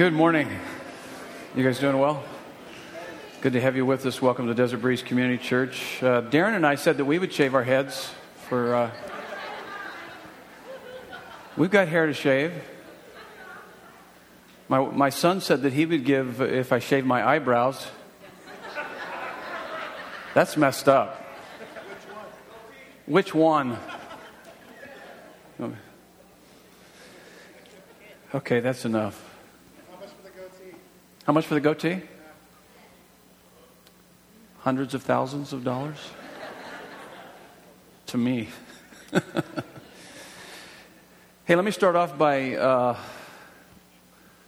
Good morning. You guys doing well? Good to have you with us. Welcome to Desert Breeze Community Church. Uh, Darren and I said that we would shave our heads for. Uh, we've got hair to shave. My, my son said that he would give if I shave my eyebrows. That's messed up. Which one? Okay, that's enough. How much for the goatee? Hundreds of thousands of dollars? to me. hey, let me start off by uh,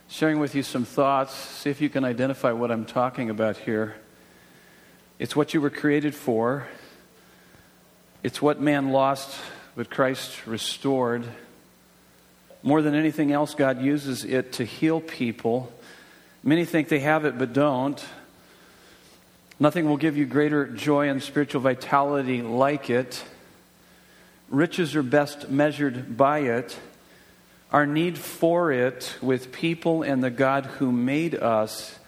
sharing with you some thoughts. See if you can identify what I'm talking about here. It's what you were created for, it's what man lost, but Christ restored. More than anything else, God uses it to heal people Many think they have it but don't. Nothing will give you greater joy and spiritual vitality like it. Riches are best measured by it. Our need for it with people and the God who made us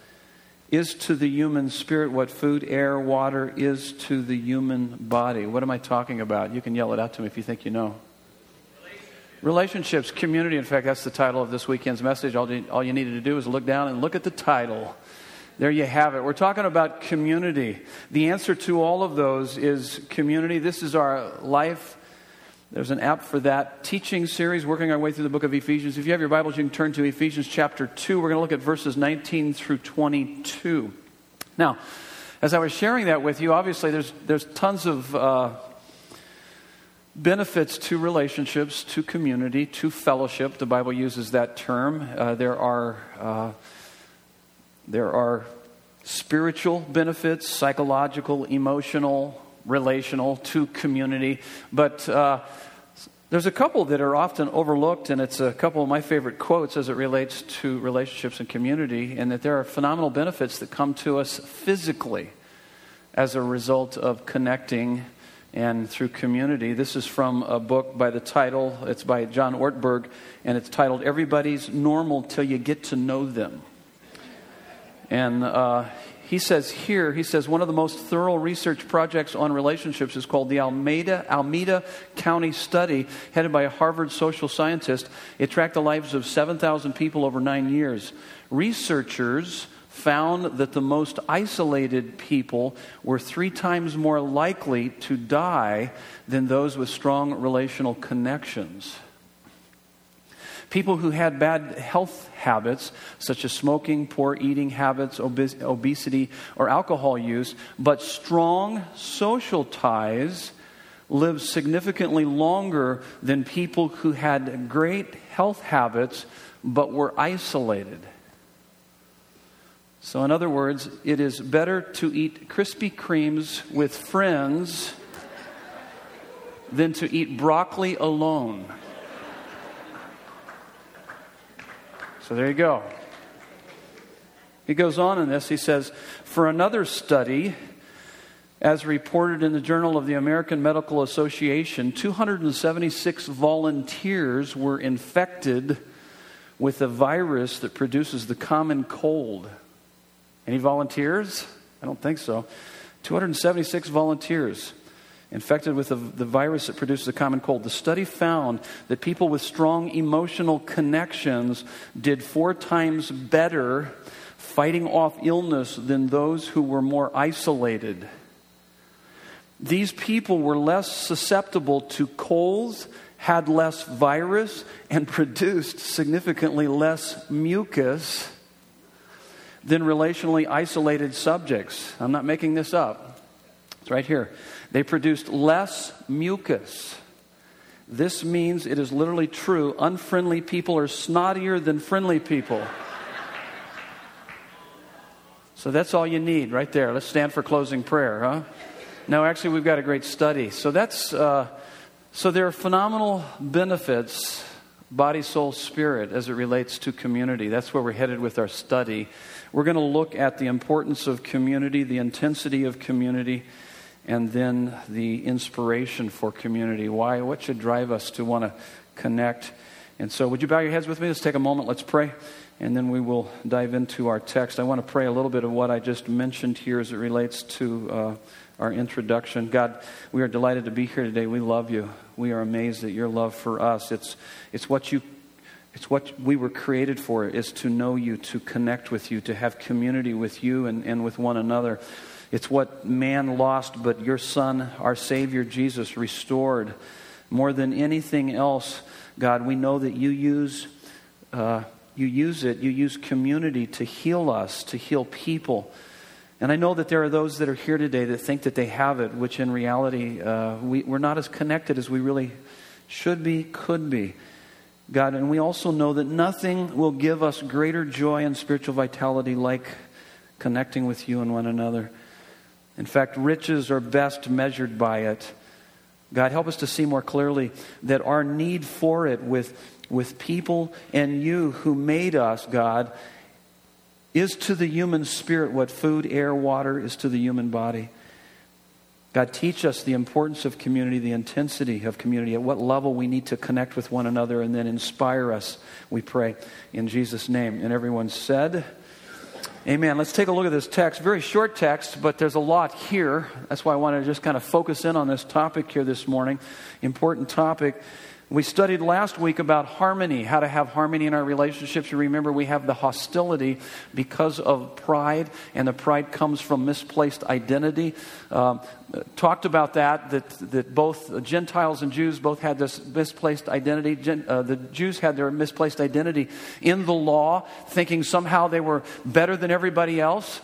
is to the human spirit what food, air, water is to the human body. What am I talking about? You can yell it out to me if you think you know. Relationships, community. In fact, that's the title of this weekend's message. All you, all you needed to do is look down and look at the title. There you have it. We're talking about community. The answer to all of those is community. This is our life. There's an app for that teaching series, working our way through the book of Ephesians. If you have your Bibles, you can turn to Ephesians chapter 2. We're going to look at verses 19 through 22. Now, as I was sharing that with you, obviously there's, there's tons of uh, benefits to relationships, to community, to fellowship. The Bible uses that term. Uh, there are uh, there are spiritual benefits, psychological, emotional, relational to community, but. Uh, there's a couple that are often overlooked, and it's a couple of my favorite quotes as it relates to relationships and community, and that there are phenomenal benefits that come to us physically as a result of connecting and through community. This is from a book by the title, it's by John Ortberg, and it's titled Everybody's Normal Till You Get to Know Them. And uh, he says here, he says, one of the most thorough research projects on relationships is called the Alameda, Alameda County Study, headed by a Harvard social scientist. It tracked the lives of 7,000 people over nine years. Researchers found that the most isolated people were three times more likely to die than those with strong relational connections. People who had bad health habits, such as smoking, poor eating habits, obes- obesity, or alcohol use, but strong social ties, lived significantly longer than people who had great health habits but were isolated. So, in other words, it is better to eat Krispy Kremes with friends than to eat broccoli alone. So, there you go. He goes on in this. He says, For another study, as reported in the Journal of the American Medical Association, 276 volunteers were infected with a virus that produces the common cold. Any volunteers? I don't think so. 276 volunteers infected with the, the, virus that produces a common cold. The study found that people with strong emotional connections did four times better fighting off illness than those who were more isolated. These people were less susceptible to colds, had less virus, and produced significantly less mucus than relationally isolated subjects. I'm not making this up. It's right here. They produced less mucus. This means it is literally true. Unfriendly people are snottier than friendly people. So that's all you need right there. Let's stand for closing prayer, huh? No, actually, we've got a great study. So that's uh, so there are phenomenal benefits, body, soul, spirit, as it relates to community. That's where we're headed with our study. We're going to look at the importance of community, the intensity of community, and then the inspiration for community. Why? What should drive us to want to connect? And so, would you bow your heads with me? Let's take a moment. Let's pray. and then we will dive into our text. I want to pray a little bit of what I just mentioned here as it relates to uh, our introduction. God, we are delighted to be here today. We love you. We are amazed at your love for us. It's, it's what you it's what we were created for is to know you, to connect with you, to have community with you and, and with one another. It's what man lost, but your Son, our Savior Jesus, restored. More than anything else, God, we know that you use uh, you use it, you use community to heal us, to heal people. And I know that there are those that are here today that think that they have it, which in reality, uh, we, we're not as connected as we really should be, could be. God, and we also know that nothing will give us greater joy and spiritual vitality like connecting with you and one another. In fact, riches are best measured by it. God, help us to see more clearly that our need for it with with people and you who made us, God, is to the human spirit what food, air, water is to the human body. God, teach us the importance of community, the intensity of community, at what level we need to connect with one another, and then inspire us, we pray, in Jesus' name. And everyone said, Amen. Let's take a look at this text. Very short text, but there's a lot here. That's why I want to just kind of focus in on this topic here this morning. Important topic. We studied last week about harmony, how to have harmony in our relationships. You remember we have the hostility because of pride, and the pride comes from misplaced identity. Um, talked about that, that, that both Gentiles and Jews both had this misplaced identity. Gen, uh, the Jews had their misplaced identity in the law, thinking somehow they were better than everybody else.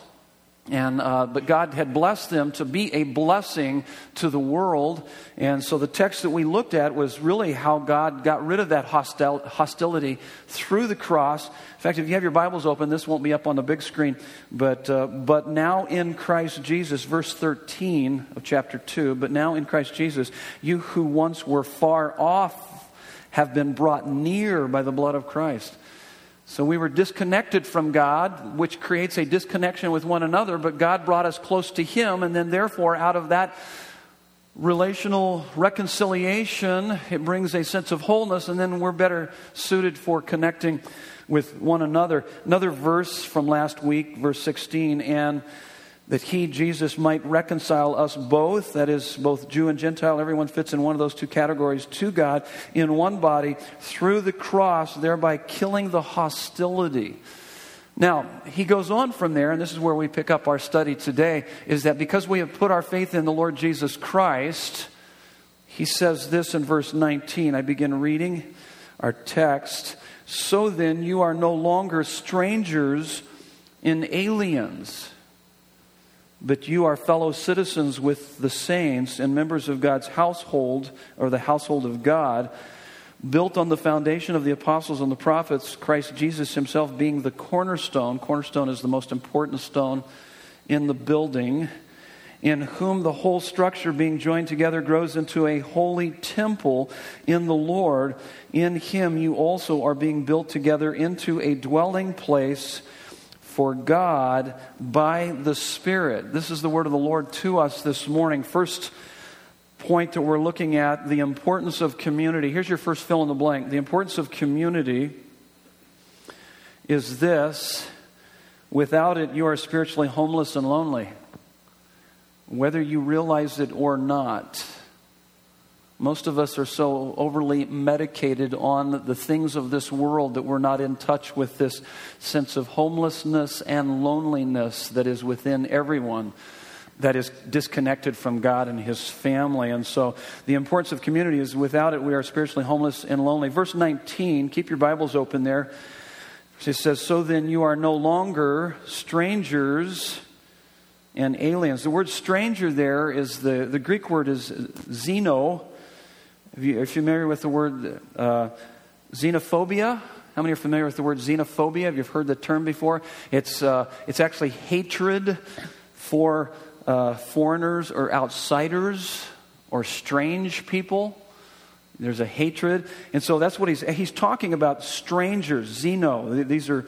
And, uh, but God had blessed them to be a blessing to the world. And so the text that we looked at was really how God got rid of that hostil- hostility through the cross. In fact, if you have your Bibles open, this won't be up on the big screen. But, uh, but now in Christ Jesus, verse 13 of chapter 2, but now in Christ Jesus, you who once were far off have been brought near by the blood of Christ. So we were disconnected from God, which creates a disconnection with one another, but God brought us close to Him, and then therefore, out of that relational reconciliation, it brings a sense of wholeness, and then we're better suited for connecting with one another. Another verse from last week, verse 16, and that he, Jesus, might reconcile us both, that is, both Jew and Gentile, everyone fits in one of those two categories, to God in one body through the cross, thereby killing the hostility. Now, he goes on from there, and this is where we pick up our study today, is that because we have put our faith in the Lord Jesus Christ, he says this in verse 19. I begin reading our text. So then, you are no longer strangers and aliens but you are fellow citizens with the saints and members of God's household, or the household of God, built on the foundation of the apostles and the prophets, Christ Jesus himself being the cornerstone. Cornerstone is the most important stone in the building, in whom the whole structure being joined together grows into a holy temple in the Lord. In him you also are being built together into a dwelling place for God by the Spirit. This is the word of the Lord to us this morning. First point that we're looking at the importance of community. Here's your first fill in the blank. The importance of community is this without it, you are spiritually homeless and lonely, whether you realize it or not. Most of us are so overly medicated on the things of this world that we're not in touch with this sense of homelessness and loneliness that is within everyone that is disconnected from God and His family. And so the importance of community is without it, we are spiritually homeless and lonely. Verse 19, keep your Bibles open there. It says, So then you are no longer strangers and aliens. The word stranger there is the, the Greek word is xeno, if you are familiar with the word uh, xenophobia, how many are familiar with the word xenophobia? Have you heard the term before? It's, uh, it's actually hatred for uh, foreigners or outsiders or strange people. There's a hatred. And so that's what he's, he's talking about strangers, xeno. These are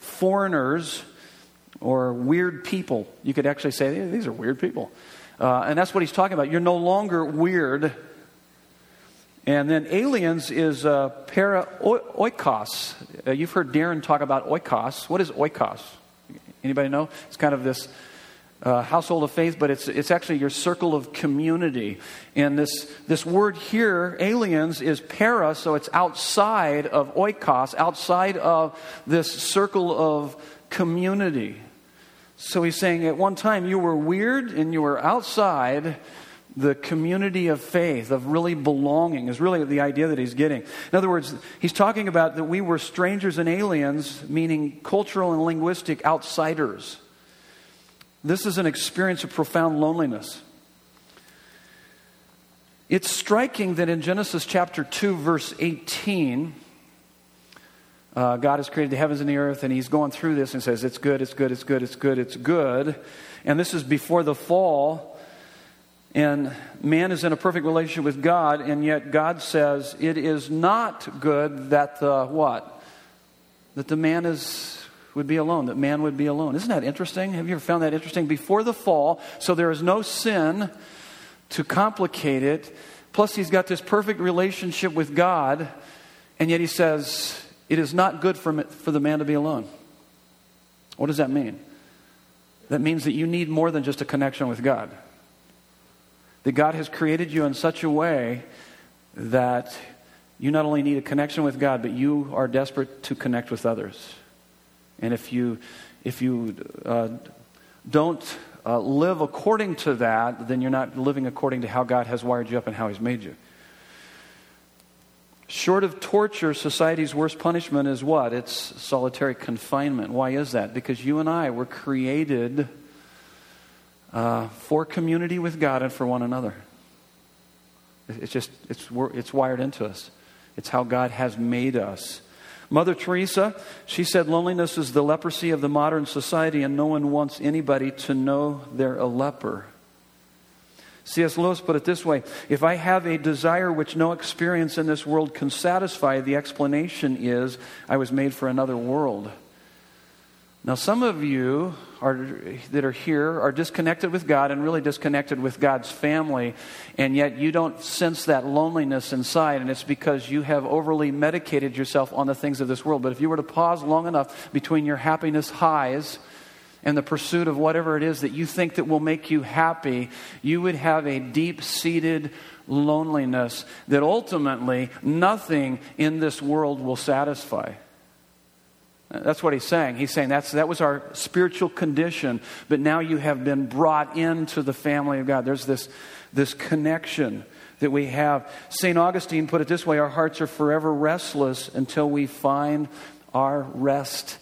foreigners or weird people. You could actually say, these are weird people. Uh, and that's what he's talking about. You're no longer weird And then aliens is uh, para oikos. Uh, you've heard Darren talk about oikos. What is oikos? Anybody know? It's kind of this uh, household of faith, but it's, it's actually your circle of community. And this, this word here, aliens, is para, so it's outside of oikos, outside of this circle of community. So he's saying at one time you were weird and you were outside the community of faith, of really belonging, is really the idea that he's getting. In other words, he's talking about that we were strangers and aliens, meaning cultural and linguistic outsiders. This is an experience of profound loneliness. It's striking that in Genesis chapter 2, verse 18, uh, God has created the heavens and the earth, and He's going through this and says, It's good, it's good, it's good, it's good, it's good. And this is before the fall. And man is in a perfect relationship with God, and yet God says it is not good that the what? That the man is would be alone, that man would be alone. Isn't that interesting? Have you ever found that interesting? Before the fall, so there is no sin to complicate it. Plus, he's got this perfect relationship with God, and yet he says, It is not good for, for the man to be alone. What does that mean? That means that you need more than just a connection with God. That God has created you in such a way that you not only need a connection with God, but you are desperate to connect with others. And if you, if you uh, don't uh, live according to that, then you're not living according to how God has wired you up and how He's made you. Short of torture, society's worst punishment is what? It's solitary confinement. Why is that? Because you and I were created uh, for community with God and for one another. It's just, it's, it's wired into us. It's how God has made us. Mother Teresa, she said loneliness is the leprosy of the modern society, and no one wants anybody to know they're a leper. C.S. Lewis put it this way If I have a desire which no experience in this world can satisfy, the explanation is I was made for another world. Now, some of you are, that are here are disconnected with God and really disconnected with God's family, and yet you don't sense that loneliness inside, and it's because you have overly medicated yourself on the things of this world. But if you were to pause long enough between your happiness highs and the pursuit of whatever it is that you think that will make you happy, you would have a deep seated loneliness that ultimately nothing in this world will satisfy. That's what he's saying. He's saying that's, that was our spiritual condition, but now you have been brought into the family of God. There's this, this connection that we have. St. Augustine put it this way our hearts are forever restless until we find our rest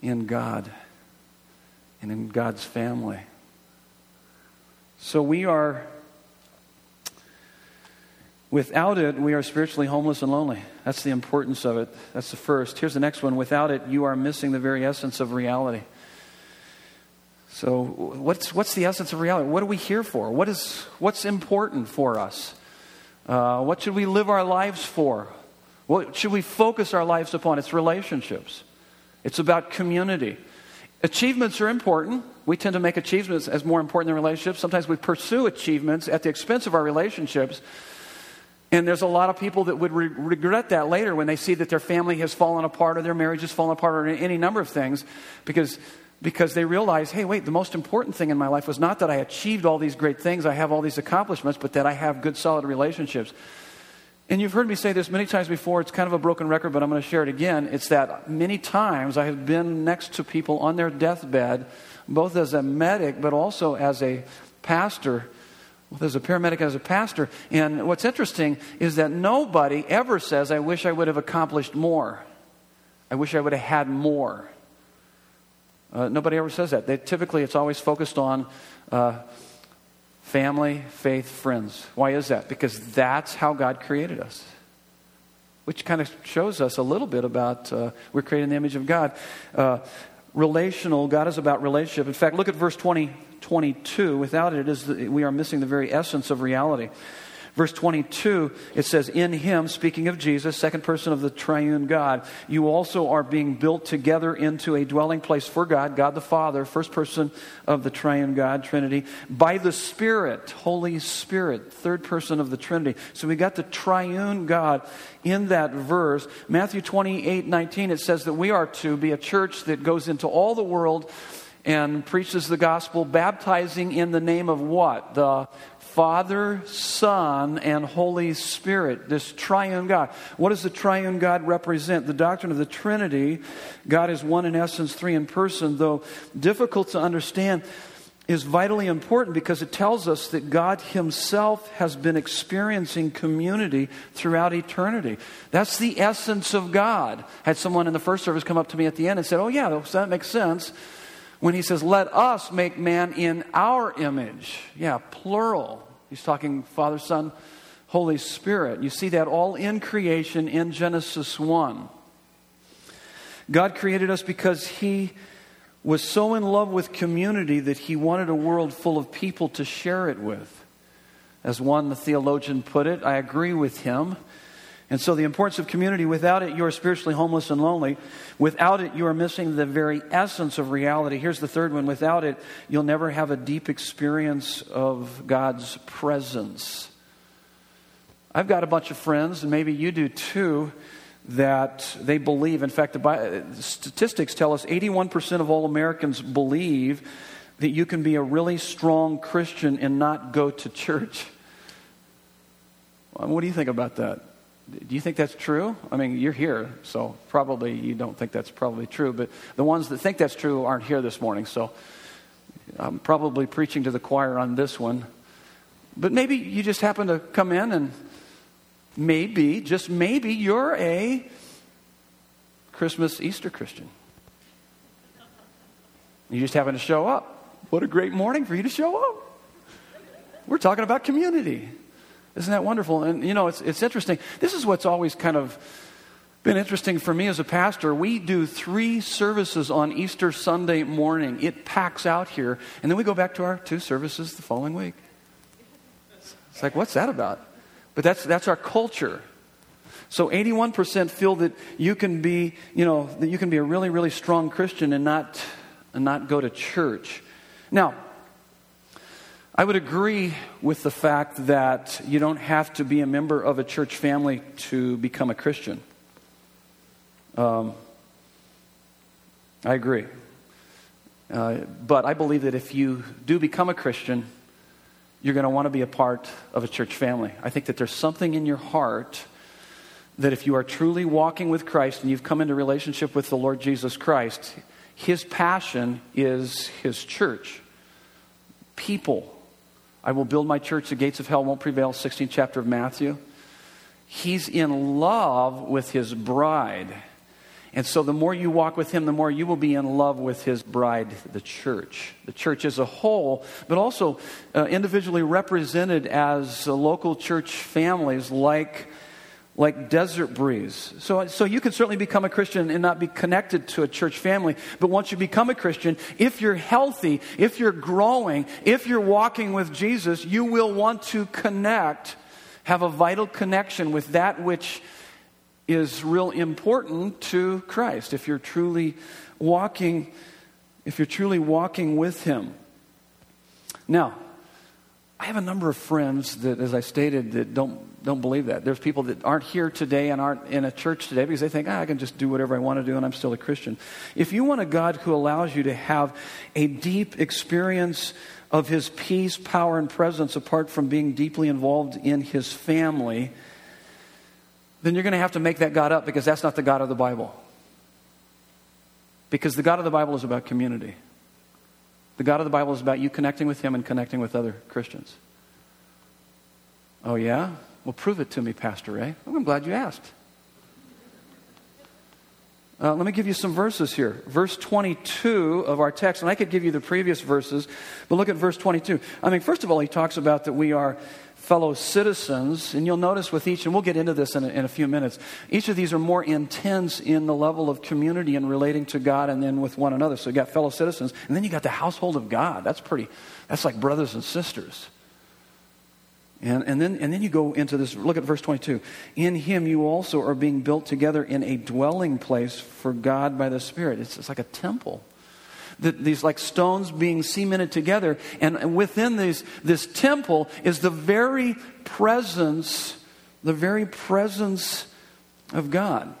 in God and in God's family. So we are Without it, we are spiritually homeless and lonely. That's the importance of it. That's the first. Here's the next one. Without it, you are missing the very essence of reality. So, what's, what's the essence of reality? What are we here for? What is, what's important for us? Uh, what should we live our lives for? What should we focus our lives upon? It's relationships, it's about community. Achievements are important. We tend to make achievements as more important than relationships. Sometimes we pursue achievements at the expense of our relationships. And there's a lot of people that would re- regret that later when they see that their family has fallen apart or their marriage has fallen apart or any number of things because, because they realize, hey, wait, the most important thing in my life was not that I achieved all these great things, I have all these accomplishments, but that I have good, solid relationships. And you've heard me say this many times before. It's kind of a broken record, but I'm going to share it again. It's that many times I have been next to people on their deathbed, both as a medic, but also as a pastor as a paramedic, as a pastor. And what's interesting is that nobody ever says, I wish I would have accomplished more. I wish I would have had more. Uh, nobody ever says that. They, typically, it's always focused on uh, family, faith, friends. Why is that? Because that's how God created us. Which kind of shows us a little bit about uh, we're created in the image of God. Uh, relational, God is about relationship. In fact, look at verse 20, 22. Without it, it is the, we are missing the very essence of reality. Verse 22, it says, In him, speaking of Jesus, second person of the triune God, you also are being built together into a dwelling place for God, God the Father, first person of the triune God, Trinity, by the Spirit, Holy Spirit, third person of the Trinity. So we got the triune God in that verse. Matthew 28 19, it says that we are to be a church that goes into all the world and preaches the gospel, baptizing in the name of what? The Father, Son, and Holy Spirit, this triune God. What does the triune God represent? The doctrine of the Trinity, God is one in essence, three in person, though difficult to understand, is vitally important because it tells us that God Himself has been experiencing community throughout eternity. That's the essence of God. I had someone in the first service come up to me at the end and said, Oh, yeah, that makes sense when he says, Let us make man in our image. Yeah, plural. He's talking Father, Son, Holy Spirit. You see that all in creation in Genesis 1. God created us because he was so in love with community that he wanted a world full of people to share it with. As one the theologian put it, I agree with him. And so, the importance of community without it, you are spiritually homeless and lonely. Without it, you are missing the very essence of reality. Here's the third one without it, you'll never have a deep experience of God's presence. I've got a bunch of friends, and maybe you do too, that they believe. In fact, the statistics tell us 81% of all Americans believe that you can be a really strong Christian and not go to church. What do you think about that? Do you think that's true? I mean, you're here, so probably you don't think that's probably true, but the ones that think that's true aren't here this morning, so I'm probably preaching to the choir on this one. But maybe you just happen to come in and maybe, just maybe, you're a Christmas Easter Christian. You just happen to show up. What a great morning for you to show up. We're talking about community. Isn't that wonderful? And you know, it's, it's interesting. This is what's always kind of been interesting for me as a pastor. We do three services on Easter Sunday morning. It packs out here. And then we go back to our two services the following week. It's like, what's that about? But that's, that's our culture. So 81% feel that you can be, you know, that you can be a really, really strong Christian and not, and not go to church. Now, I would agree with the fact that you don't have to be a member of a church family to become a Christian. Um, I agree. Uh, but I believe that if you do become a Christian, you're going to want to be a part of a church family. I think that there's something in your heart that if you are truly walking with Christ and you've come into relationship with the Lord Jesus Christ, his passion is his church, people I will build my church, the gates of hell won't prevail, 16th chapter of Matthew. He's in love with his bride. And so the more you walk with him, the more you will be in love with his bride, the church. The church as a whole, but also uh, individually represented as uh, local church families like like desert breeze. So, so you can certainly become a Christian and not be connected to a church family. But once you become a Christian, if you're healthy, if you're growing, if you're walking with Jesus, you will want to connect, have a vital connection with that which is real important to Christ. If you're truly walking, if you're truly walking with Him. Now, I have a number of friends that, as I stated, that don't, don't believe that. There's people that aren't here today and aren't in a church today because they think, ah, I can just do whatever I want to do and I'm still a Christian. If you want a God who allows you to have a deep experience of his peace, power, and presence apart from being deeply involved in his family, then you're going to have to make that God up because that's not the God of the Bible. Because the God of the Bible is about community. The God of the Bible is about you connecting with Him and connecting with other Christians. Oh, yeah? Well, prove it to me, Pastor Ray. I'm glad you asked. Uh, let me give you some verses here. Verse 22 of our text, and I could give you the previous verses, but look at verse 22. I mean, first of all, he talks about that we are fellow citizens, and you'll notice with each, and we'll get into this in a, in a, few minutes, each of these are more intense in the level of community and relating to God and then with one another. So you got fellow citizens, and then you got the household of God. That's pretty, that's like brothers and sisters. And, and, then, and then you go into this, look at verse 22. In him you also are being built together in a dwelling place for God by the Spirit. It's, it's like a temple. The, these like stones being cemented together. And, within these, this temple is the very presence, the very presence of God.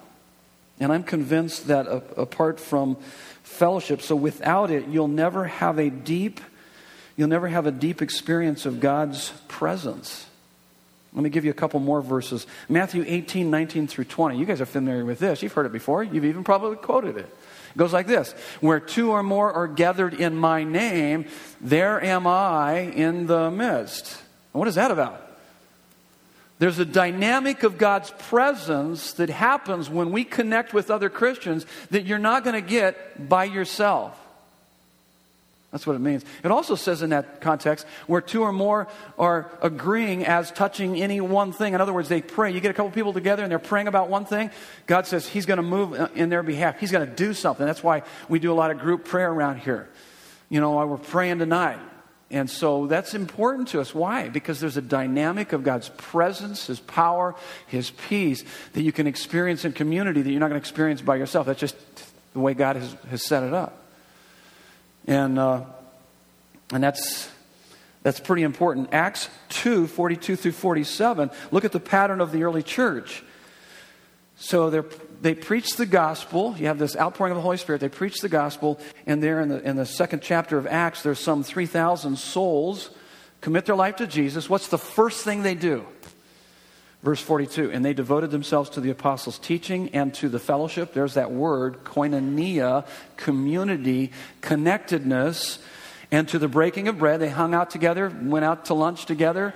And I'm convinced that a, apart from fellowship, so without it, you'll never have a deep you'll never have a deep experience of God's presence. Let me give you a couple more verses. Matthew 18, 19 through 20. You guys are familiar with this. You've heard it before. You've even probably quoted it. It goes like this Where two or more are gathered in my name, there am I in the midst. what is that about? There's a dynamic of God's presence that happens when we connect with other Christians that you're not going to get by yourself. That's what it means. It also says in that context where two or more are agreeing as touching any one thing. In other words, they pray. You get a couple people together and they're praying about one thing. God says He's going to move in their behalf. He's going to do something. That's why we do a lot of group prayer around here. You know, why we're praying tonight. And so that's important to us. Why? Because there's a dynamic of God's presence, His power, His peace that you can experience in community that you're not going to experience by yourself. That's just the way God has, has set it up. And, uh, and that's, that's pretty important. Acts 2 42 through 47, look at the pattern of the early church. So they preach the gospel. You have this outpouring of the Holy Spirit. They preach the gospel. And there in the, in the second chapter of Acts, there's some 3,000 souls commit their life to Jesus. What's the first thing they do? Verse 42 And they devoted themselves to the apostles' teaching and to the fellowship. There's that word, koinonia, community, connectedness, and to the breaking of bread. They hung out together, went out to lunch together.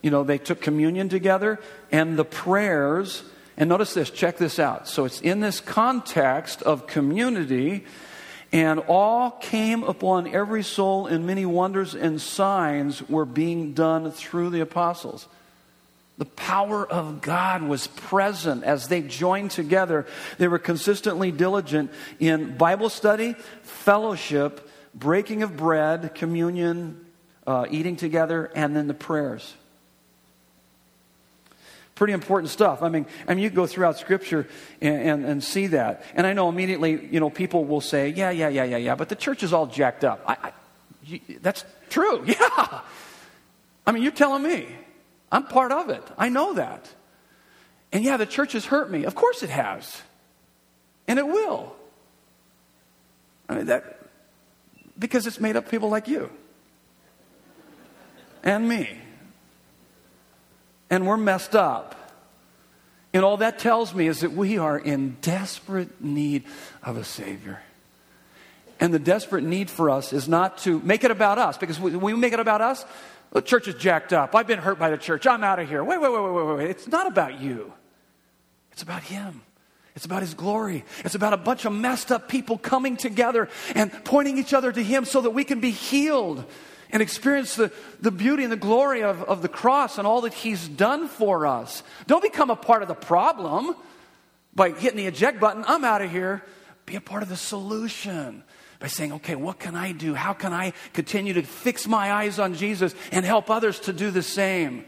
You know, they took communion together, and the prayers. And notice this, check this out. So it's in this context of community, and all came upon every soul, and many wonders and signs were being done through the apostles. The power of God was present as they joined together. They were consistently diligent in Bible study, fellowship, breaking of bread, communion, uh, eating together, and then the prayers. Pretty important stuff. I mean, I mean, you go throughout Scripture and, and, and, see that. And I know immediately, you know, people will say, yeah, yeah, yeah, yeah, yeah, but the church is all jacked up. I, I, you, that's true, yeah. I mean, you're telling me. I'm part of it. I know that. And yeah, the church has hurt me. Of course it has. And it will. I mean, that, because it's made up people like you and me. And we're messed up. And all that tells me is that we are in desperate need of a Savior. And the desperate need for us is not to make it about us, because when we make it about us, the church is jacked up. I've been hurt by the church. I'm out of here. Wait, wait, wait, wait, wait, wait. It's not about you. It's about Him. It's about His glory. It's about a bunch of messed up people coming together and pointing each other to Him so that we can be healed and experience the, the beauty and the glory of, of the cross and all that He's done for us. Don't become a part of the problem by hitting the eject button. I'm out of here. Be a part of the solution by saying, okay, what can I do? How can I continue to fix my eyes on Jesus and help others to do the same?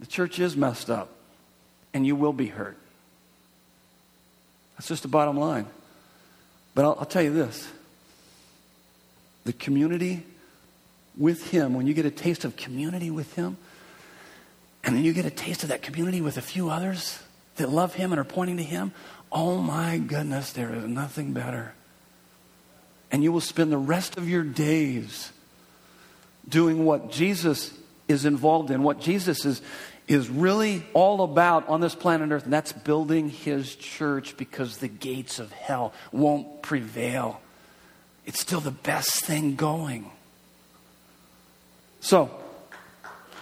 The church is messed up, and you will be hurt. That's just the bottom line. But I'll, I'll tell you this the community with Him, when you get a taste of community with Him, and then you get a taste of that community with a few others that love Him and are pointing to Him, Oh my goodness, there is nothing better. And you will spend the rest of your days doing what Jesus is involved in, what Jesus is, is really all about on this planet Earth, and that's building his church because the gates of hell won't prevail. It's still the best thing going. So,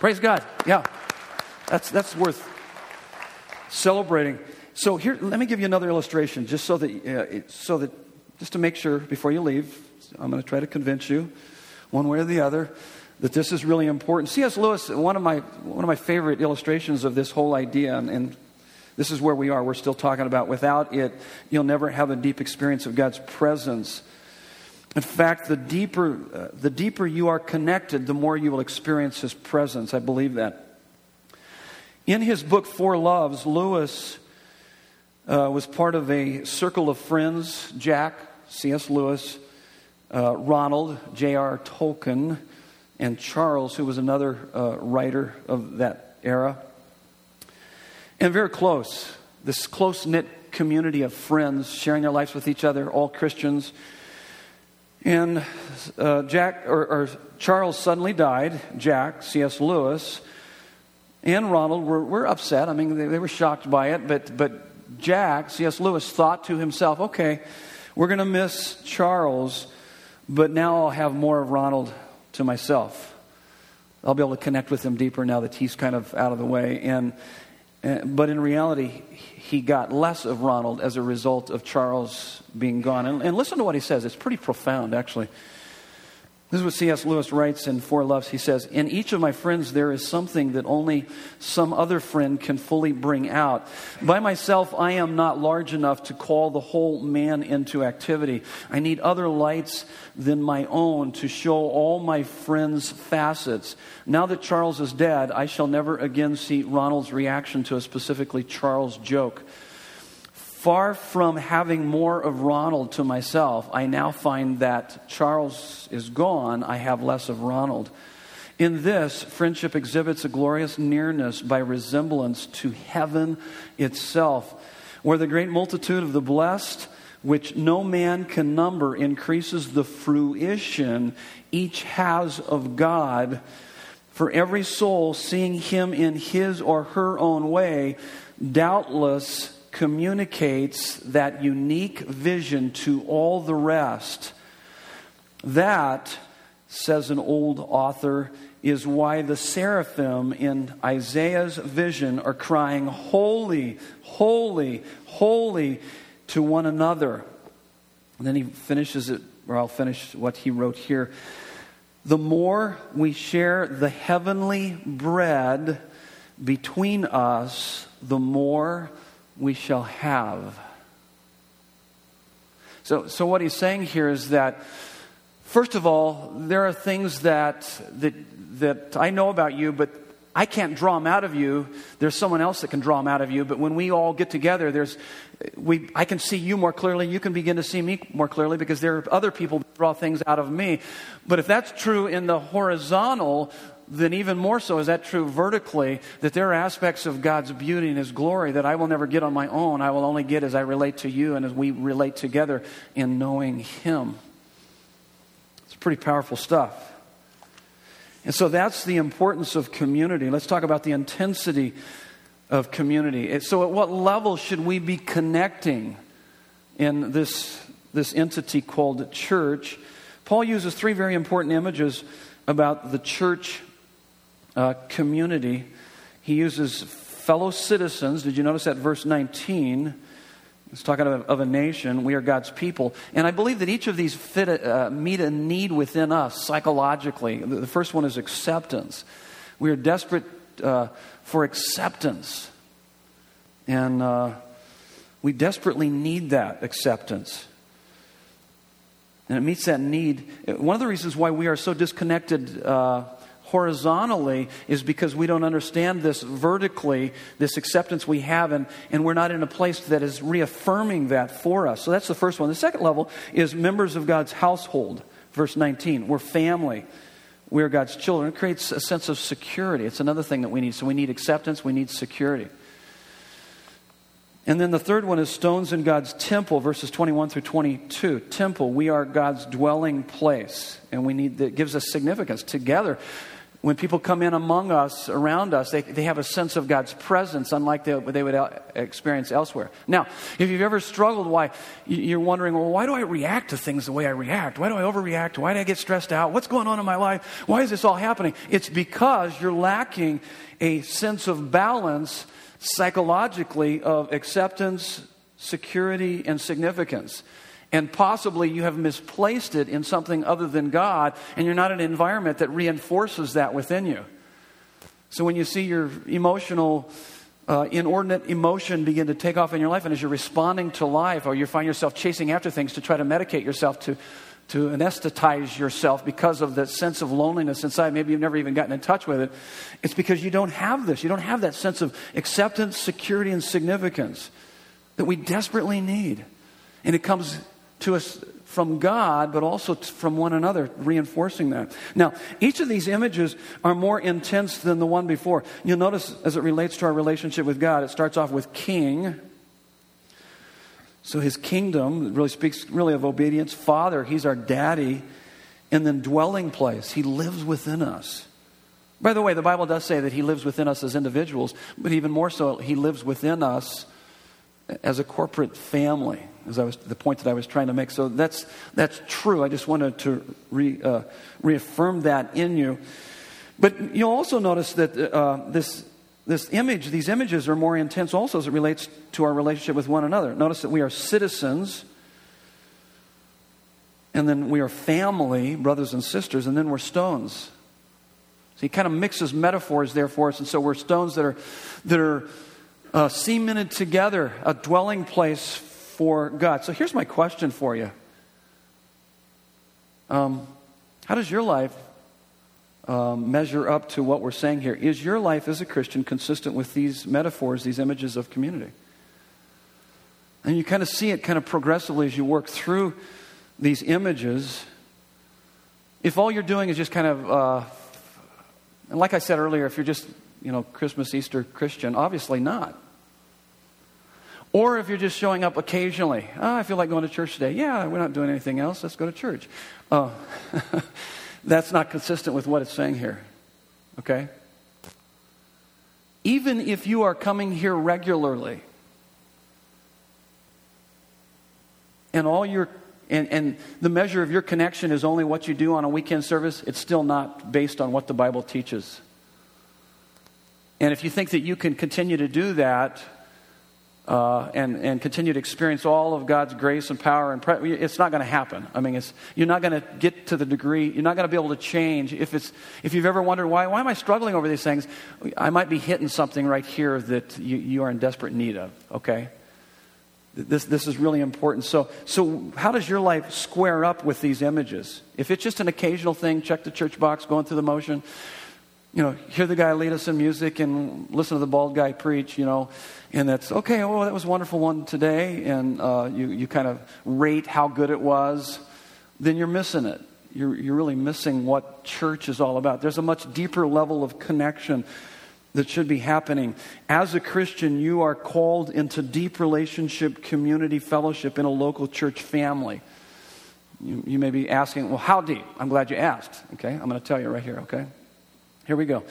praise God. Yeah, that's, that's worth celebrating. So here, let me give you another illustration, just so that, uh, so that, just to make sure before you leave. I'm going to try to convince you, one way or the other, that this is really important. C.S. Lewis, one of my one of my favorite illustrations of this whole idea, and, and this is where we are. We're still talking about without it, you'll never have a deep experience of God's presence. In fact, the deeper, uh, the deeper you are connected, the more you will experience His presence. I believe that. In his book, Four Loves, Lewis uh, was part of a circle of friends Jack, C.S. Lewis, uh, Ronald, J.R. Tolkien, and Charles, who was another uh, writer of that era. And very close, this close knit community of friends sharing their lives with each other, all Christians. And uh, Jack or, or, Charles suddenly died. Jack, C.S. Lewis, and Ronald were, were upset. I mean, they, they were shocked by it. But but Jack, C.S. Lewis, thought to himself, "Okay, we're going to miss Charles, but now I'll have more of Ronald to myself. I'll be able to connect with him deeper now that he's kind of out of the way." And but in reality, he got less of Ronald as a result of Charles being gone. And, and listen to what he says. It's pretty profound, actually. This is what C.S. Lewis writes in Four Loves. He says, In each of my friends, there is something that only some other friend can fully bring out. By myself, I am not large enough to call the whole man into activity. I need other lights than my own to show all my friends' facets. Now that Charles is dead, I shall never again see Ronald's reaction to a specifically Charles joke. Far from having more of Ronald to myself, I now find that Charles is gone, I have less of Ronald. In this, friendship exhibits a glorious nearness by resemblance to heaven itself, where the great multitude of the blessed, which no man can number, increases the fruition each has of God. For every soul, seeing him in his or her own way, doubtless communicates that unique vision to all the rest. That, says an old author, is why the seraphim in Isaiah's vision are crying, Holy, holy, holy to one another. And then he finishes it, or I'll finish what he wrote here. The more we share the heavenly bread between us, the more we shall have. So, so what he's saying here is that, first of all, there are things that, that, that I know about you, but I can't draw them out of you. There's someone else that can draw them out of you. But when we all get together, there's, we, I can see you more clearly. You can begin to see me more clearly because there are other people that draw things out of me. But if that's true in the horizontal, then even more so is that true vertically that there are aspects of God's beauty and His glory that I will never get on my own. I will only get as I relate to you and as we relate together in knowing Him. It's pretty powerful stuff. And so that's the importance of community. Let's talk about the intensity of community. So, at what level should we be connecting in this, this entity called church? Paul uses three very important images about the church uh, community. He uses fellow citizens. Did you notice that verse 19? He's talking of, of, a nation. We are God's people. And I believe that each of these fit, uh, meet a need within us psychologically. The, the first one is acceptance. We are desperate uh, for acceptance. And uh, we desperately need that acceptance. And it meets that need. One of the reasons why we are so disconnected uh, horizontally is because we don't understand this vertically, this acceptance we have, and, and we're not in a place that is reaffirming that for us. So that's the first one. The second level is members of God's household. Verse 19. We're family. We are God's children. It creates a sense of security. It's another thing that we need. So we need acceptance, we need security. And then the third one is stones in God's temple, verses 21 through 22. Temple, we are God's dwelling place, and we need that gives us significance. Together, when people come in among us, around us, they, they have a sense of God's presence, unlike they, they would experience elsewhere. Now, if you've ever struggled, why you're wondering, well, why do I react to things the way I react? Why do I overreact? Why do I get stressed out? What's going on in my life? Why is this all happening? It's because you're lacking a sense of balance psychologically of acceptance, security, and significance and possibly you have misplaced it in something other than God, and you're not in an environment that reinforces that within you. So when you see your emotional, uh, inordinate emotion begin to take off in your life, and as you're responding to life, or you find yourself chasing after things to try to medicate yourself to, to anesthetize yourself because of that sense of loneliness inside. Maybe you've never even gotten in touch with it. It's because you don't have this. You don't have that sense of acceptance, security, and significance that we desperately need. And it comes to us from God, but also from one another, reinforcing that. Now, each of these images are more intense than the one before. You'll notice as it relates to our relationship with God, it starts off with king. So his kingdom really speaks really of obedience. Father, he's our daddy. And then dwelling place, he lives within us. By the way, the Bible does say that he lives within us as individuals, but even more so, he lives within us as a corporate family, as I was the point that I was trying to make. So that's that's true. I just wanted to re, uh, reaffirm that in you. But you'll also notice that uh, this this image, these images are more intense also as it relates to our relationship with one another. Notice that we are citizens, and then we are family, brothers and sisters, and then we're stones. So he kind of mixes metaphors there for us, and so we're stones that are that are uh, cemented together, a dwelling place for God. So here's my question for you um, How does your life um, measure up to what we're saying here? Is your life as a Christian consistent with these metaphors, these images of community? And you kind of see it kind of progressively as you work through these images. If all you're doing is just kind of, uh, and like I said earlier, if you're just, you know, Christmas, Easter Christian, obviously not. Or if you're just showing up occasionally, oh, I feel like going to church today. Yeah, we're not doing anything else. Let's go to church. Oh, that's not consistent with what it's saying here. Okay? Even if you are coming here regularly, and all your and, and the measure of your connection is only what you do on a weekend service, it's still not based on what the Bible teaches. And if you think that you can continue to do that uh, and, and continue to experience all of God's grace and power. And pre- it's not going to happen. I mean, it's, you're not going to get to the degree, you're not going to be able to change. If, it's, if you've ever wondered, why, why am I struggling over these things? I might be hitting something right here that you, you are in desperate need of, okay? This, this is really important. So, so, how does your life square up with these images? If it's just an occasional thing, check the church box, going through the motion, you know, hear the guy lead us in music and listen to the bald guy preach, you know, and that's okay, oh, that was a wonderful one today, and uh, you, you kind of rate how good it was, then you're missing it. You're, you're really missing what church is all about. There's a much deeper level of connection that should be happening. As a Christian, you are called into deep relationship, community, fellowship in a local church family. You, you may be asking, well, how deep? I'm glad you asked. Okay, I'm going to tell you right here, okay? Here we go.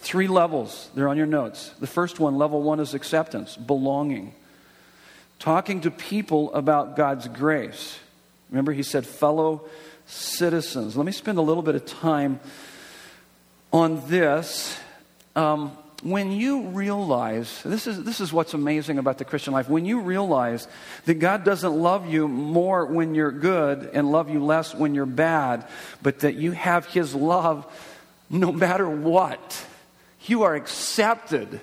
Three levels, they're on your notes. The first one, level one, is acceptance, belonging. Talking to people about God's grace. Remember, he said fellow citizens. Let me spend a little bit of time on this. Um, when you realize, this is, this is what's amazing about the Christian life, when you realize that God doesn't love you more when you're good and love you less when you're bad, but that you have His love no matter what you are accepted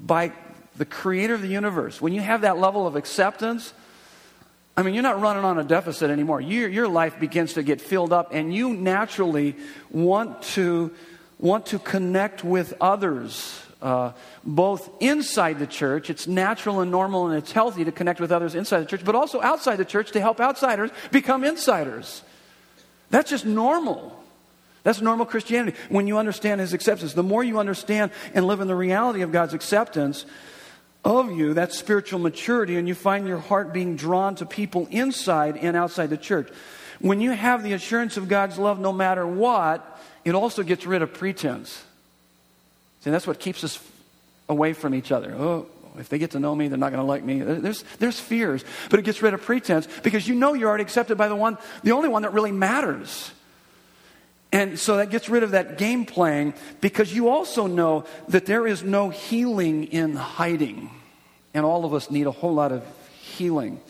by the creator of the universe. When you have that level of acceptance, I mean, you're not running on a deficit anymore. Your, your life begins to get filled up, and you naturally want to, want to connect with others, uh, both inside the church. It's natural and normal, and it's healthy to connect with others inside the church, but also outside the church to help outsiders become insiders. That's just normal. That's normal Christianity. When you understand His acceptance, the more you understand and live in the reality of God's acceptance of you, that's spiritual maturity, and you find your heart being drawn to people inside and outside the church. When you have the assurance of God's love no matter what, it also gets rid of pretense. See, that's what keeps us away from each other. Oh, if they get to know me, they're not going to like me. There's, there's fears, but it gets rid of pretense because you know you're already accepted by the one, the only one that really matters. And so that gets rid of that game playing because you also know that there is no healing in hiding. And all of us need a whole lot of healing.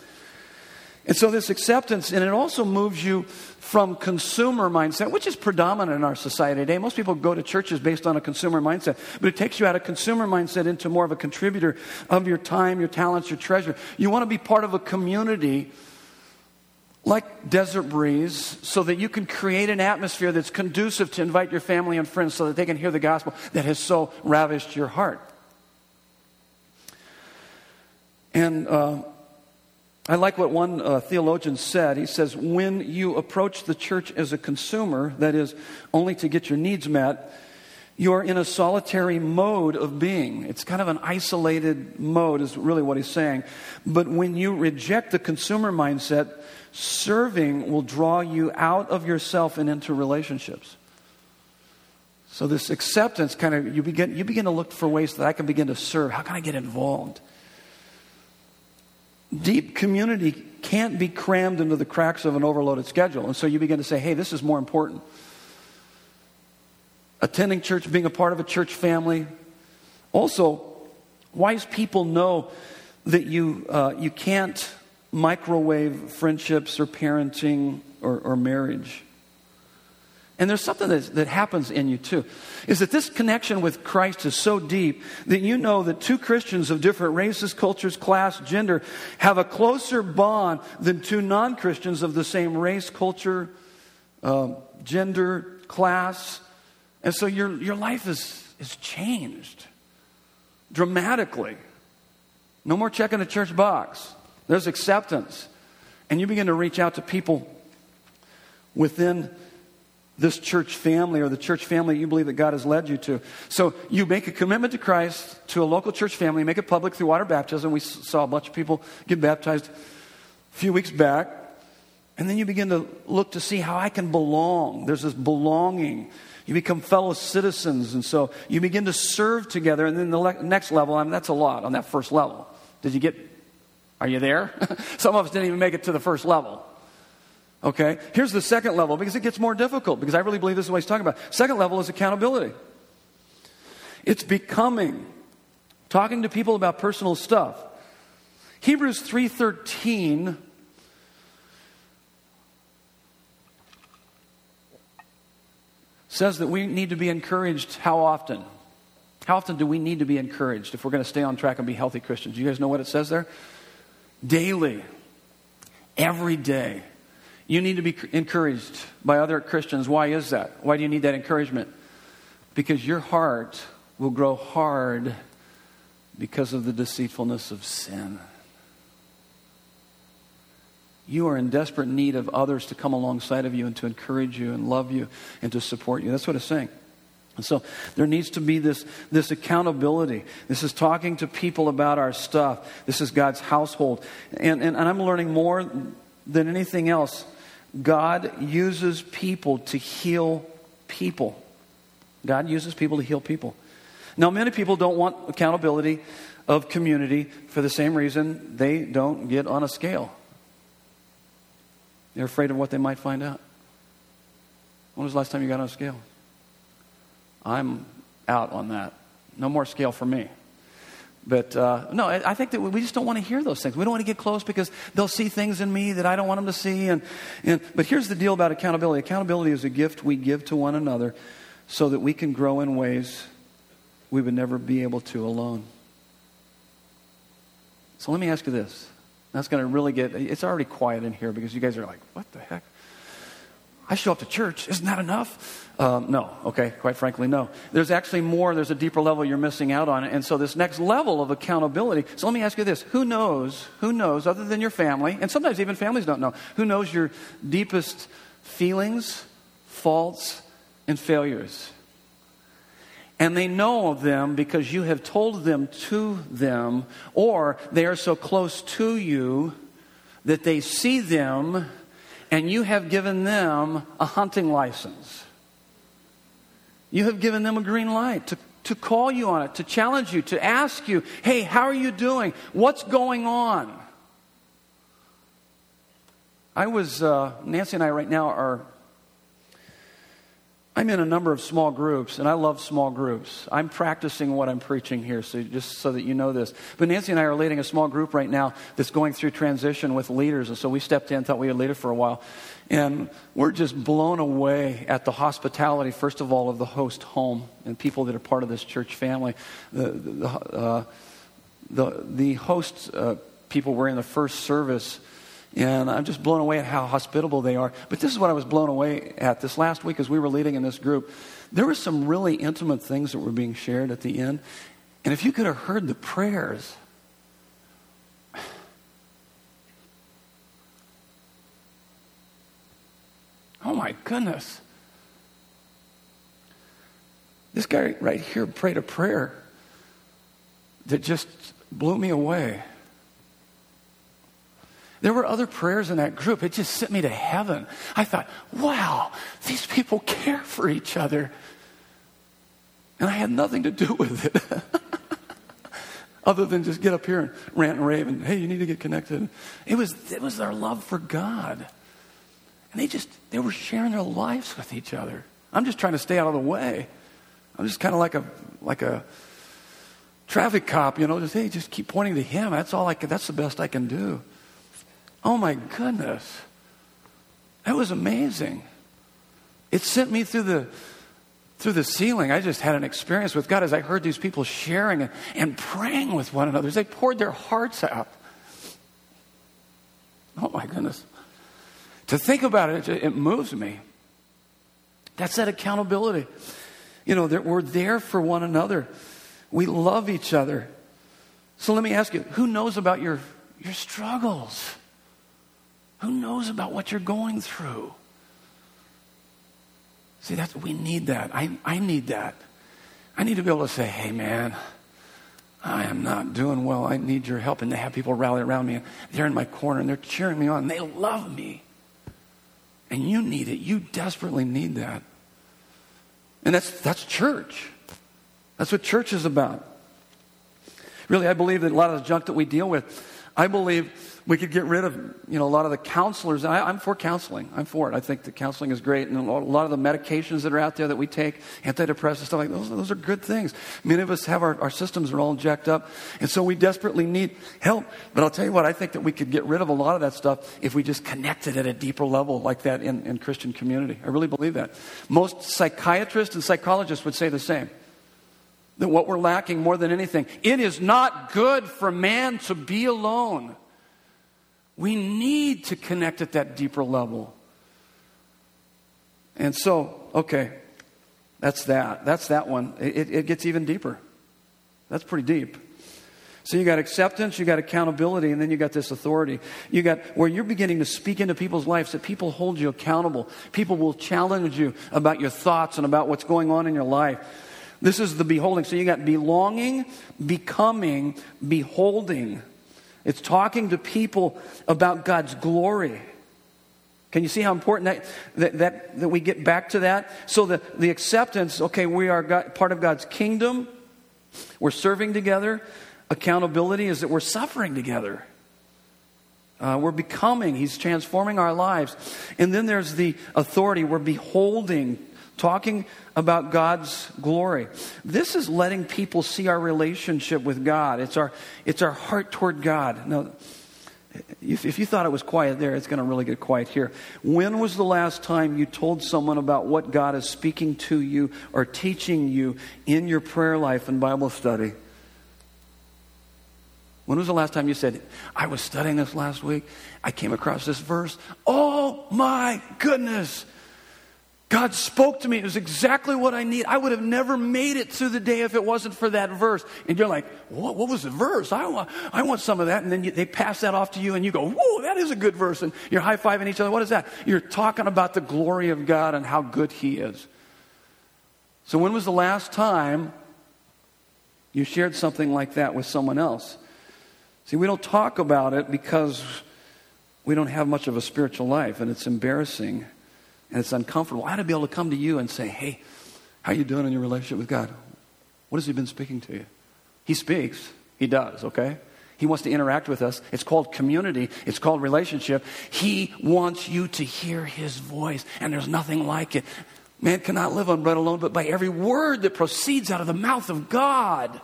And so this acceptance, and it also moves you from consumer mindset, which is predominant in our society today. Most people go to churches based on a consumer mindset, but it takes you out of consumer mindset into more of a contributor of your time, your talents, your treasure. You want to be part of a community like Desert Breeze so that you can create an atmosphere that's conducive to invite your family and friends so that they can hear the gospel that has so ravished your heart. And uh, I like what one uh, theologian said. He says, When you approach the church as a consumer, that is, only to get your needs met, you're in a solitary mode of being. It's kind of an isolated mode, is really what he's saying. But when you reject the consumer mindset, serving will draw you out of yourself and into relationships. So this acceptance kind of you begin you begin to look for ways that I can begin to serve. How can I get involved? Deep community can't be crammed into the cracks of an overloaded schedule. And so you begin to say, hey, this is more important. Attending church, being a part of a church family. Also, wise people know that you, uh, you can't microwave friendships or parenting or, or marriage. And there's something that, that happens in you too. Is that this connection with Christ is so deep that you know that two Christians of different races, cultures, class, gender have a closer bond than two non Christians of the same race, culture, uh, gender, class. And so your, your life is, is changed dramatically. No more checking the church box, there's acceptance. And you begin to reach out to people within this church family or the church family you believe that God has led you to. So you make a commitment to Christ, to a local church family, make it public through water baptism. We saw a bunch of people get baptized a few weeks back. And then you begin to look to see how I can belong. There's this belonging. You become fellow citizens. And so you begin to serve together. And then the le- next level, I mean, that's a lot on that first level. Did you get, are you there? Some of us didn't even make it to the first level. Okay? Here's the second level because it gets more difficult because I really believe this is what he's talking about. Second level is accountability. It's becoming talking to people about personal stuff. Hebrews 3:13 says that we need to be encouraged how often? How often do we need to be encouraged if we're going to stay on track and be healthy Christians? You guys know what it says there? Daily. Every day. You need to be encouraged by other Christians. Why is that? Why do you need that encouragement? Because your heart will grow hard because of the deceitfulness of sin. You are in desperate need of others to come alongside of you and to encourage you and love you and to support you. That's what it's saying. And so there needs to be this, this accountability. This is talking to people about our stuff. This is God's household. And, and, and I'm learning more than anything else God uses people to heal people. God uses people to heal people. Now, many people don't want accountability of community for the same reason they don't get on a scale. They're afraid of what they might find out. When was the last time you got on a scale? I'm out on that. No more scale for me. But uh, no, I think that we just don't want to hear those things. We don't want to get close because they'll see things in me that I don't want them to see. And, and, but here's the deal about accountability accountability is a gift we give to one another so that we can grow in ways we would never be able to alone. So let me ask you this. That's going to really get, it's already quiet in here because you guys are like, what the heck? I show up to church. Isn't that enough? Um, no, okay, quite frankly, no. There's actually more, there's a deeper level you're missing out on. And so, this next level of accountability. So, let me ask you this who knows, who knows, other than your family, and sometimes even families don't know, who knows your deepest feelings, faults, and failures? And they know of them because you have told them to them, or they are so close to you that they see them and you have given them a hunting license. You have given them a green light to, to call you on it, to challenge you, to ask you, hey, how are you doing? What's going on? I was, uh, Nancy and I right now are I'm in a number of small groups, and I love small groups. I'm practicing what I'm preaching here, so just so that you know this. But Nancy and I are leading a small group right now that's going through transition with leaders, and so we stepped in, thought we would lead it for a while, and we're just blown away at the hospitality, first of all, of the host home and people that are part of this church family. The the uh, the, the host uh, people were in the first service And I'm just blown away at how hospitable they are. But this is what I was blown away at this last week as we were leading in this group. There were some really intimate things that were being shared at the end. And if you could have heard the prayers, oh my goodness. This guy right here prayed a prayer that just blew me away. There were other prayers in that group. It just sent me to heaven. I thought, wow, these people care for each other. And I had nothing to do with it. Other than just get up here and rant and rave and, hey, you need to get connected. It was, it was their love for God. And they just, they were sharing their lives with each other. I'm just trying to stay out of the way. I'm just kind of like a, like a traffic cop, you know, just, hey, just keep pointing to him. That's all I can, that's the best I can do. Oh my goodness. That was amazing. It sent me through the through the ceiling. I just had an experience with God as I heard these people sharing and, praying with one another as they poured their hearts out. Oh my goodness. To think about it, it, it moves me. That's that accountability. You know, that we're there for one another. We love each other. So let me ask you, who knows about your, your struggles? Who knows about what you're going through? See, that's, we need that. I, I need that. I need to be able to say, hey, man, I am not doing well. I need your help. And to have people rally around me. They're in my corner and they're cheering me on. They love me. And you need it. You desperately need that. And that's, that's church. That's what church is about. Really, I believe that a lot of the junk that we deal with, I believe we could get rid of, you know, a lot of the counselors. I, am for counseling. I'm for it. I think the counseling is great. And a lot of the medications that are out there that we take, antidepressants, stuff like those, those are good things. Many of us have our, our systems are all jacked up. And so we desperately need help. But I'll tell you what, I think that we could get rid of a lot of that stuff if we just connected at a deeper level like that in, in Christian community. I really believe that. Most psychiatrists and psychologists would say the same that what we're lacking more than anything, it is not good for man to be alone. We need to connect at that deeper level. And so, okay, that's that. That's that one. It, it gets even deeper. That's pretty deep. So you got acceptance, you got accountability, and then you got this authority. You got where you're beginning to speak into people's lives that people hold you accountable. People will challenge you about your thoughts and about what's going on in your life. This is the beholding. So you got belonging, becoming, beholding. It's talking to people about God's glory. Can you see how important that, that, that, that we get back to that? So the, the acceptance, okay, we are God, part of God's kingdom. We're serving together. Accountability is that we're suffering together. Uh, we're becoming, He's transforming our lives. And then there's the authority. We're beholding talking about God's glory. This is letting people see our relationship with God. It's our, it's our heart toward God. Now, if, if you thought it was quiet there, it's going to really get quiet here. When was the last time you told someone about what God is speaking to you or teaching you in your prayer life and Bible study? When was the last time you said, I was studying this last week, I came across this verse? Oh my goodness! God spoke to me. It was exactly what I need. I would have never made it through the day if it wasn't for that verse. And you're like, what, what was the verse? I want, I want some of that. And then you, they pass that off to you and you go, whoa, that is a good verse. And you're high fiving each other. What is that? You're talking about the glory of God and how good He is. So when was the last time you shared something like that with someone else? See, we don't talk about it because we don't have much of a spiritual life and it's embarrassing and it's uncomfortable. I ought to be able to come to you and say, hey, how are you doing in your relationship with God? What has He been speaking to you? He speaks. He does, okay? He wants to interact with us. It's called community. It's called relationship. He wants you to hear His voice, and there's nothing like it. Man cannot live on bread alone, but by every word that proceeds out of the mouth of God.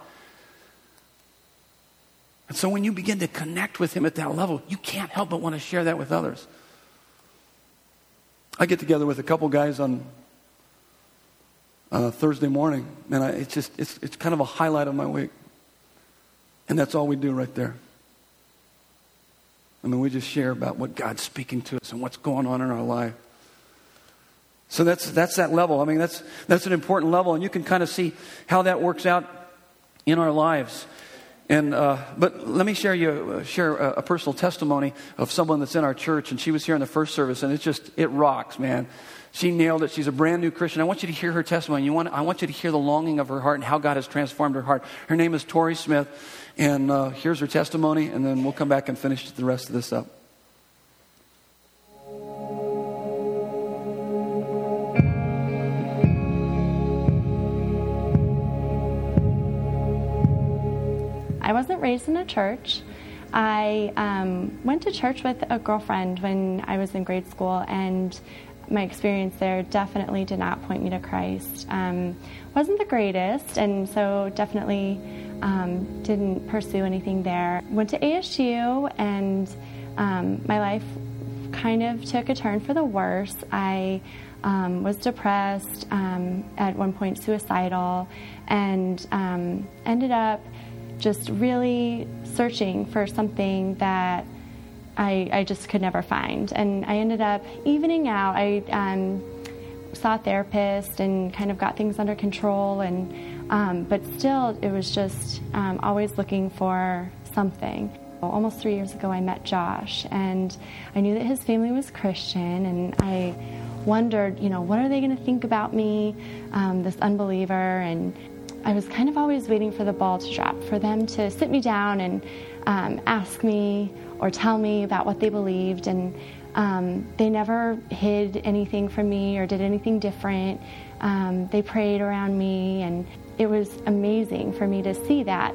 And so when you begin to connect with Him at that level, you can't help but want to share that with others. I get together with a couple guys on uh, Thursday morning, and I, it's just it's, it's kind of a highlight of my week. And that's all we do right there. I mean, we just share about what God's speaking to us and what's going on in our life. So that's, that's that level. I mean, that's, that's an important level, and you can kind of see how that works out in our lives. And, uh, but let me share you uh, share a, a, personal testimony of someone that's in our church, and she was here in the first service, and it's just it rocks, man. She nailed it. She's a brand new Christian. I want you to hear her testimony. You want, I want you to hear the longing of her heart and how God has transformed her heart. Her name is Tori Smith, and uh, here's her testimony, and then we'll come back and finish the rest of this up. Wasn't raised in a church. I um, went to church with a girlfriend when I was in grade school, and my experience there definitely did not point me to Christ. Um, wasn't the greatest, and so definitely um, didn't pursue anything there. Went to ASU, and um, my life kind of took a turn for the worse. I um, was depressed, um, at one point suicidal, and ended up just really searching for something that I, I just could never find. And I ended up evening out. I um, saw a therapist and kind of got things under control. And um, but still, it was just um, always looking for something. Almost three years ago, I met Josh, and I knew that his family was Christian, and I wondered, you know, what are they going to think about me, um, this unbeliever, and I was kind of always waiting for the ball to drop, for them to sit me down and um, ask me or tell me about what they believed. And um, they never hid anything from me or did anything different. Um, they prayed around me, and it was amazing for me to see that.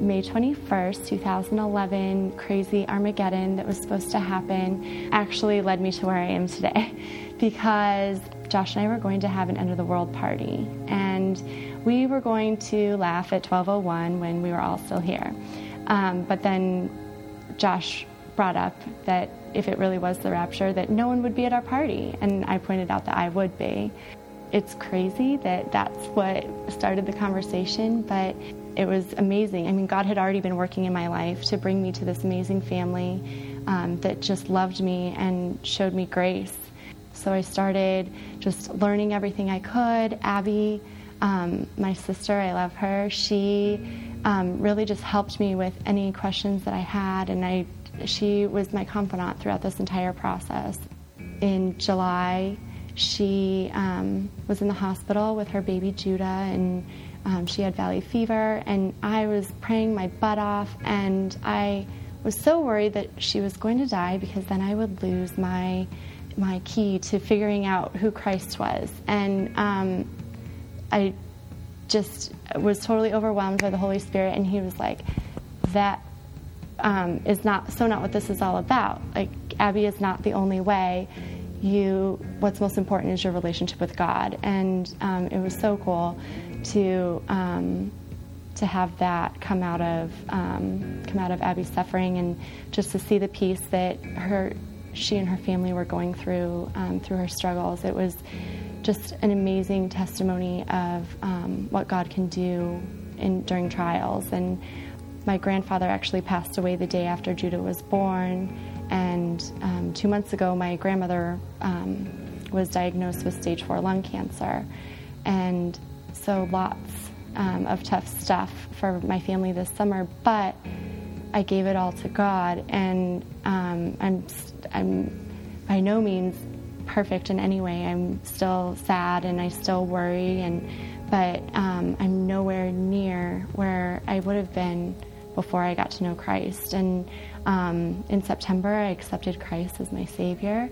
May 21st, 2011, crazy Armageddon that was supposed to happen actually led me to where I am today because Josh and I were going to have an end of the world party. And we were going to laugh at 1201 when we were all still here. Um, but then Josh brought up that if it really was the rapture, that no one would be at our party. And I pointed out that I would be. It's crazy that that's what started the conversation, but it was amazing. I mean, God had already been working in my life to bring me to this amazing family um, that just loved me and showed me grace. So I started just learning everything I could. Abby, um, my sister, I love her. She um, really just helped me with any questions that I had, and I she was my confidant throughout this entire process. In July, she um, was in the hospital with her baby Judah, and um, she had valley fever, and I was praying my butt off, and I was so worried that she was going to die because then I would lose my my key to figuring out who Christ was, and um, I just was totally overwhelmed by the Holy Spirit, and He was like, "That um, is not so not what this is all about. Like Abby is not the only way. You, what's most important is your relationship with God, and um, it was so cool to um, to have that come out of um, come out of Abby's suffering, and just to see the peace that her she and her family were going through um, through her struggles. It was just an amazing testimony of um, what God can do in during trials. And my grandfather actually passed away the day after Judah was born, and um, two months ago, my grandmother um, was diagnosed with stage four lung cancer. And so, lots um, of tough stuff for my family this summer, but I gave it all to God, and um, I'm, I'm by no means perfect in any way. I'm still sad and I still worry, and but um, I'm nowhere near where I would have been before I got to know Christ. And um, in September, I accepted Christ as my Savior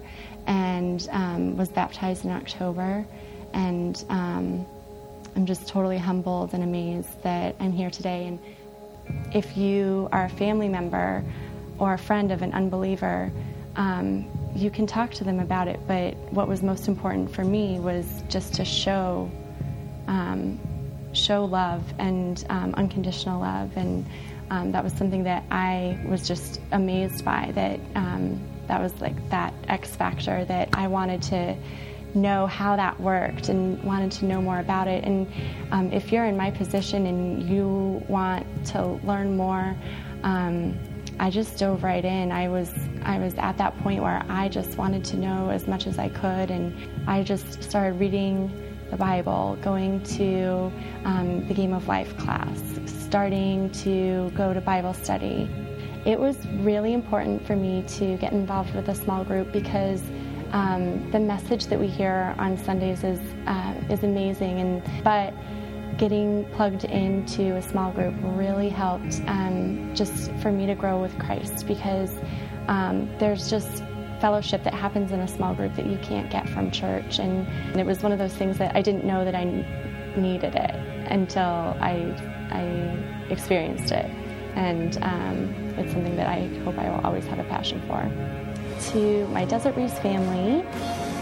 and um, was baptized in October. And um, I'm just totally humbled and amazed that I'm here today. And if you are a family member or a friend of an unbeliever, um, you can talk to them about it. But what was most important for me was just to show um, show love and um, unconditional love and um, that was something that I was just amazed by. That um, that was like that X factor that I wanted to know how that worked and wanted to know more about it. And um, if you're in my position and you want to learn more, um, I just dove right in. I was I was at that point where I just wanted to know as much as I could, and I just started reading the Bible, going to um, the Game of Life class, starting to go to Bible study. It was really important for me to get involved with a small group because um, the message that we hear on Sundays is uh, is amazing, and but getting plugged into a small group really helped um, just for me to grow with Christ because um, there's just fellowship that happens in a small group that you can't get from church. And, and it was one of those things that I didn't know that I needed it until I, I experienced it. And um, it's something that I hope I will always have a passion for. To my Desert Breeze family,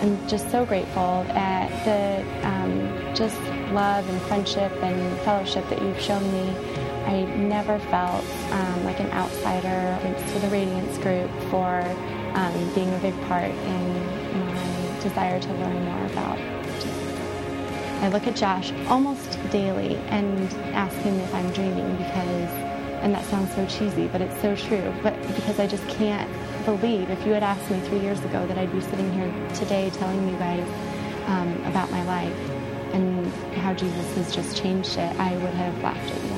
I'm just so grateful at the um, just love and friendship and fellowship that you've shown me. I never felt um, like an outsider. To the Radiance Group for um, being a big part in my desire to learn more about. I look at Josh almost daily and ask him if I'm dreaming because, and that sounds so cheesy, but it's so true, but because I just can't believe if you had asked me three years ago that I'd be sitting here today telling you guys um, about my life and how Jesus has just changed it, I would have laughed at you.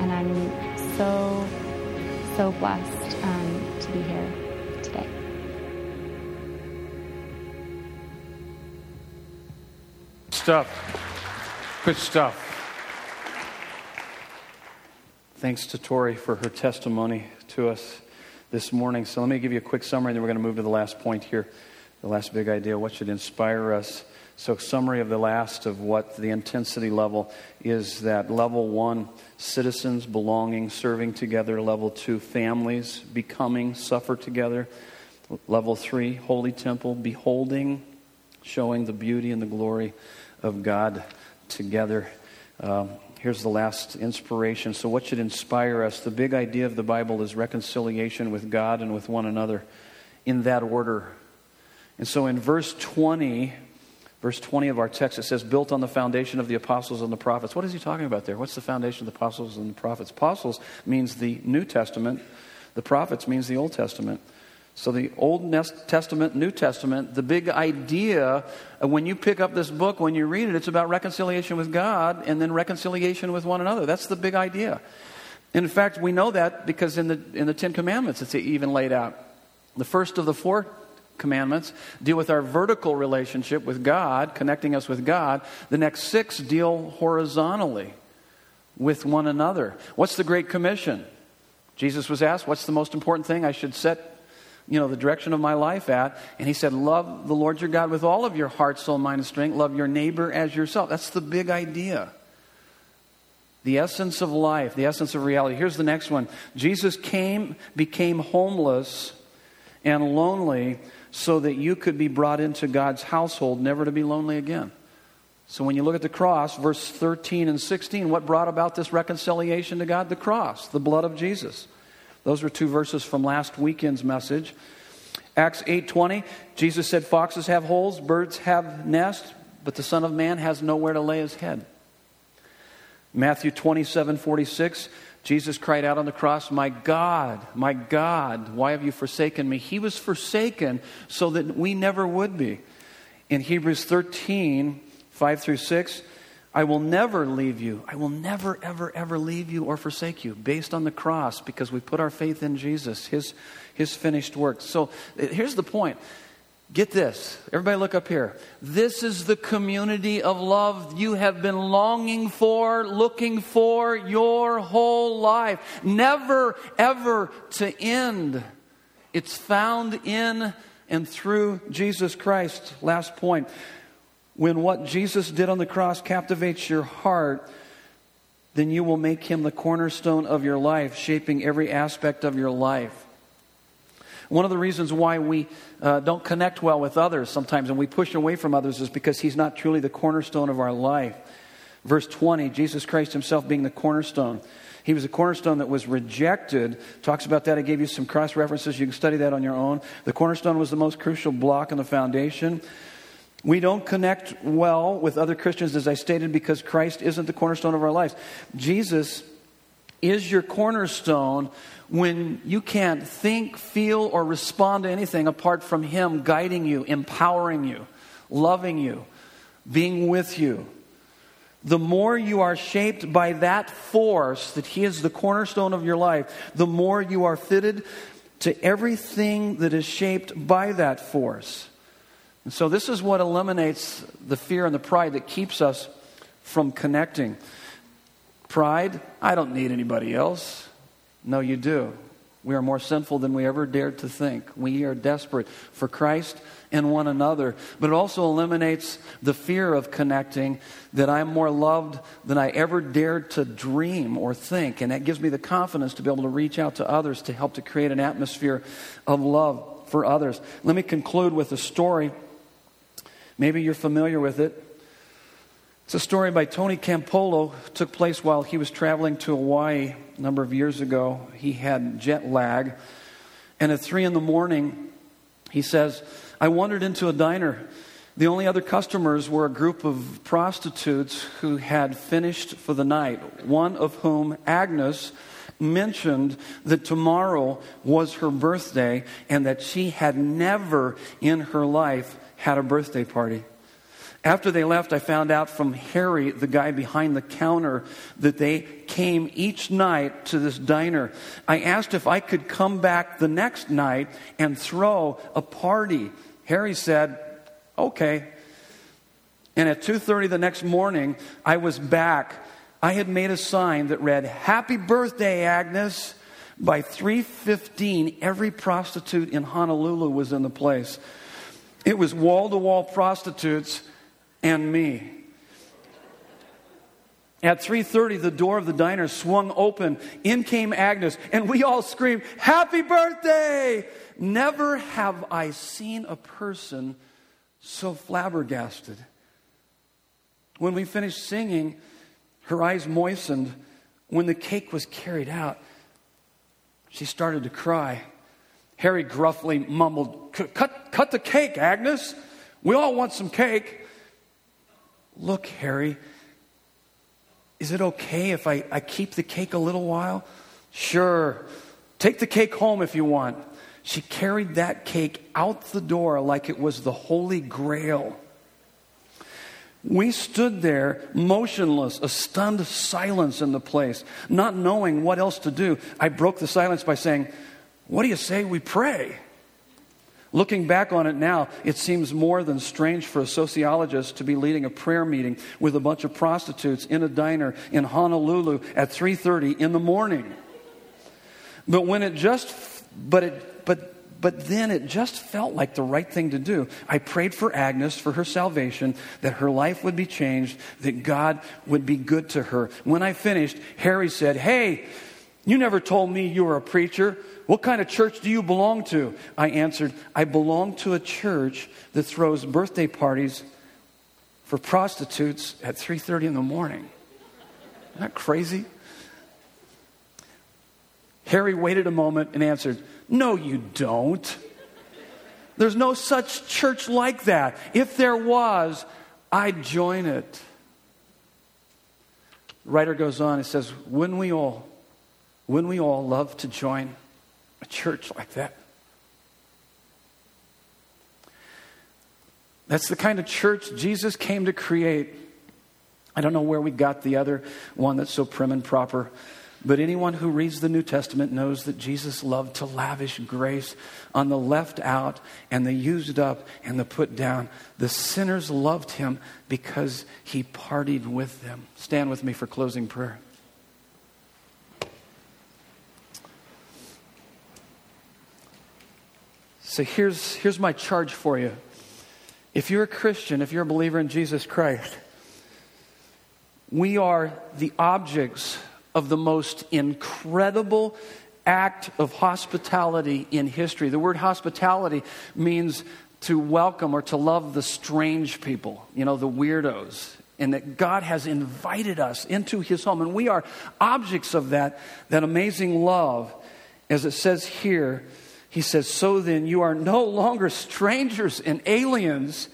And I'm so, so blessed um, to be here today. Stuff. Good stuff. Thanks to Tori for her testimony to us this morning. So let me give you a quick summary, and then we're going to move to the last point here, the last big idea. What should inspire us? So, summary of the last of what the intensity level is that level one, citizens, belonging, serving together. Level two, families, becoming, suffer together. Level three, holy temple, beholding, showing the beauty and the glory of God together. Um, Here's the last inspiration. So, what should inspire us? The big idea of the Bible is reconciliation with God and with one another in that order. And so, in verse 20, verse 20 of our text, it says, built on the foundation of the apostles and the prophets. What is he talking about there? What's the foundation of the apostles and the prophets? Apostles means the New Testament, the prophets means the Old Testament. So, the Old Testament, New Testament, the big idea uh, when you pick up this book, when you read it, it's about reconciliation with God and then reconciliation with one another. That's the big idea. In fact, we know that because in the, in the Ten Commandments, it's even laid out. The first of the four commandments deal with our vertical relationship with God, connecting us with God. The next six deal horizontally with one another. What's the Great Commission? Jesus was asked, What's the most important thing I should set you know, the direction of my life at. And he said, Love the Lord your God with all of your heart, soul, mind, and strength. Love your neighbor as yourself. That's the big idea. The essence of life, the essence of reality. Here's the next one Jesus came, became homeless and lonely so that you could be brought into God's household, never to be lonely again. So when you look at the cross, verse 13 and 16, what brought about this reconciliation to God? The cross, the blood of Jesus. Those were two verses from last weekend's message. Acts 8:20, Jesus said foxes have holes, birds have nests, but the son of man has nowhere to lay his head. Matthew 27:46, Jesus cried out on the cross, "My God, my God, why have you forsaken me?" He was forsaken so that we never would be. In Hebrews 13, 5 through 6, I will never leave you. I will never, ever, ever leave you or forsake you, based on the cross, because we put our faith in Jesus, his, his finished work. So uh, here's the point. Get this. Everybody look up here. This is the community of love you have been longing for, looking for your whole life. Never, ever to end. It's found in and through Jesus Christ. Last point when what Jesus did on the cross captivates your heart, then you will make him the cornerstone of your life, shaping every aspect of your life. One of the reasons why we uh, don't connect well with others sometimes and we push away from others is because he's not truly the cornerstone of our life. Verse 20, Jesus Christ himself being the cornerstone. He was a cornerstone that was rejected. Talks about that. I gave you some cross references. You can study that on your own. The cornerstone was the most crucial block in the foundation. We don't connect well with other Christians, as I stated, because Christ isn't the cornerstone of our lives. Jesus is your cornerstone when you can't think, feel, or respond to anything apart from Him guiding you, empowering you, loving you, being with you. The more you are shaped by that force, that He is the cornerstone of your life, the more you are fitted to everything that is shaped by that force. And so, this is what eliminates the fear and the pride that keeps us from connecting. Pride, I don't need anybody else. No, you do. We are more sinful than we ever dared to think. We are desperate for Christ and one another. But it also eliminates the fear of connecting that I'm more loved than I ever dared to dream or think. And that gives me the confidence to be able to reach out to others to help to create an atmosphere of love for others. Let me conclude with a story. Maybe you're familiar with it. It's a story by Tony Campolo. It took place while he was traveling to Hawaii a number of years ago. He had jet lag. And at three in the morning, he says, I wandered into a diner. The only other customers were a group of prostitutes who had finished for the night, one of whom, Agnes, mentioned that tomorrow was her birthday and that she had never in her life had a birthday party. After they left, I found out from Harry, the guy behind the counter, that they came each night to this diner. I asked if I could come back the next night and throw a party. Harry said, "Okay." And at 2:30 the next morning, I was back. I had made a sign that read, "Happy birthday, Agnes." By 3:15, every prostitute in Honolulu was in the place. It was wall-to-wall prostitutes and me. At 3:30 the door of the diner swung open. In came Agnes and we all screamed, "Happy birthday!" Never have I seen a person so flabbergasted. When we finished singing, her eyes moistened. When the cake was carried out, she started to cry. Harry gruffly mumbled, Cut, cut the cake, Agnes. We all want some cake. Look, Harry, is it okay if I, I keep the cake a little while? Sure. Take the cake home if you want. She carried that cake out the door like it was the Holy Grail. We stood there motionless, a stunned silence in the place, not knowing what else to do. I broke the silence by saying, What do you say we pray? Looking back on it now, it seems more than strange for a sociologist to be leading a prayer meeting with a bunch of prostitutes in a diner in Honolulu at 3:30 in the morning. But when it just but it but but then it just felt like the right thing to do. I prayed for Agnes for her salvation, that her life would be changed, that God would be good to her. When I finished, Harry said, "Hey, you never told me you were a preacher. What kind of church do you belong to? I answered, I belong to a church that throws birthday parties for prostitutes at 3:30 in the morning. Isn't that crazy? Harry waited a moment and answered, No, you don't. There's no such church like that. If there was, I'd join it. The writer goes on and says, Wouldn't we all, wouldn't we all love to join a church like that. That's the kind of church Jesus came to create. I don't know where we got the other one that's so prim and proper, but anyone who reads the New Testament knows that Jesus loved to lavish grace on the left out and the used up and the put down. The sinners loved him because he partied with them. Stand with me for closing prayer. So here's, here's my charge for you. If you're a Christian, if you're a believer in Jesus Christ, we are the objects of the most incredible act of hospitality in history. The word hospitality means to welcome or to love the strange people, you know, the weirdos. And that God has invited us into his home. And we are objects of that, that amazing love. As it says here, he says, So then, you are no longer strangers and aliens,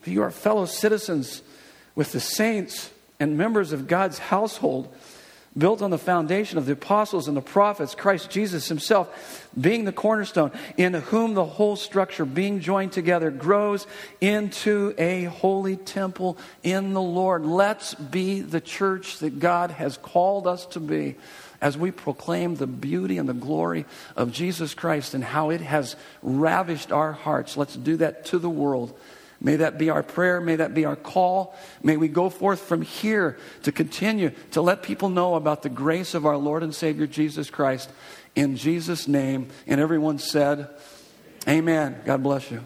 but you are fellow citizens with the saints and members of God's household, built on the foundation of the apostles and the prophets, Christ Jesus himself being the cornerstone, in whom the whole structure, being joined together, grows into a holy temple in the Lord. Let's be the church that God has called us to be as we proclaim the beauty and the glory of Jesus Christ and how it has ravished our hearts. Let's do that to the world May that be our prayer. May that be our call. May we go forth from here to continue to let people know about the grace of our Lord and Savior Jesus Christ. In Jesus' name. And everyone said, Amen. God bless you.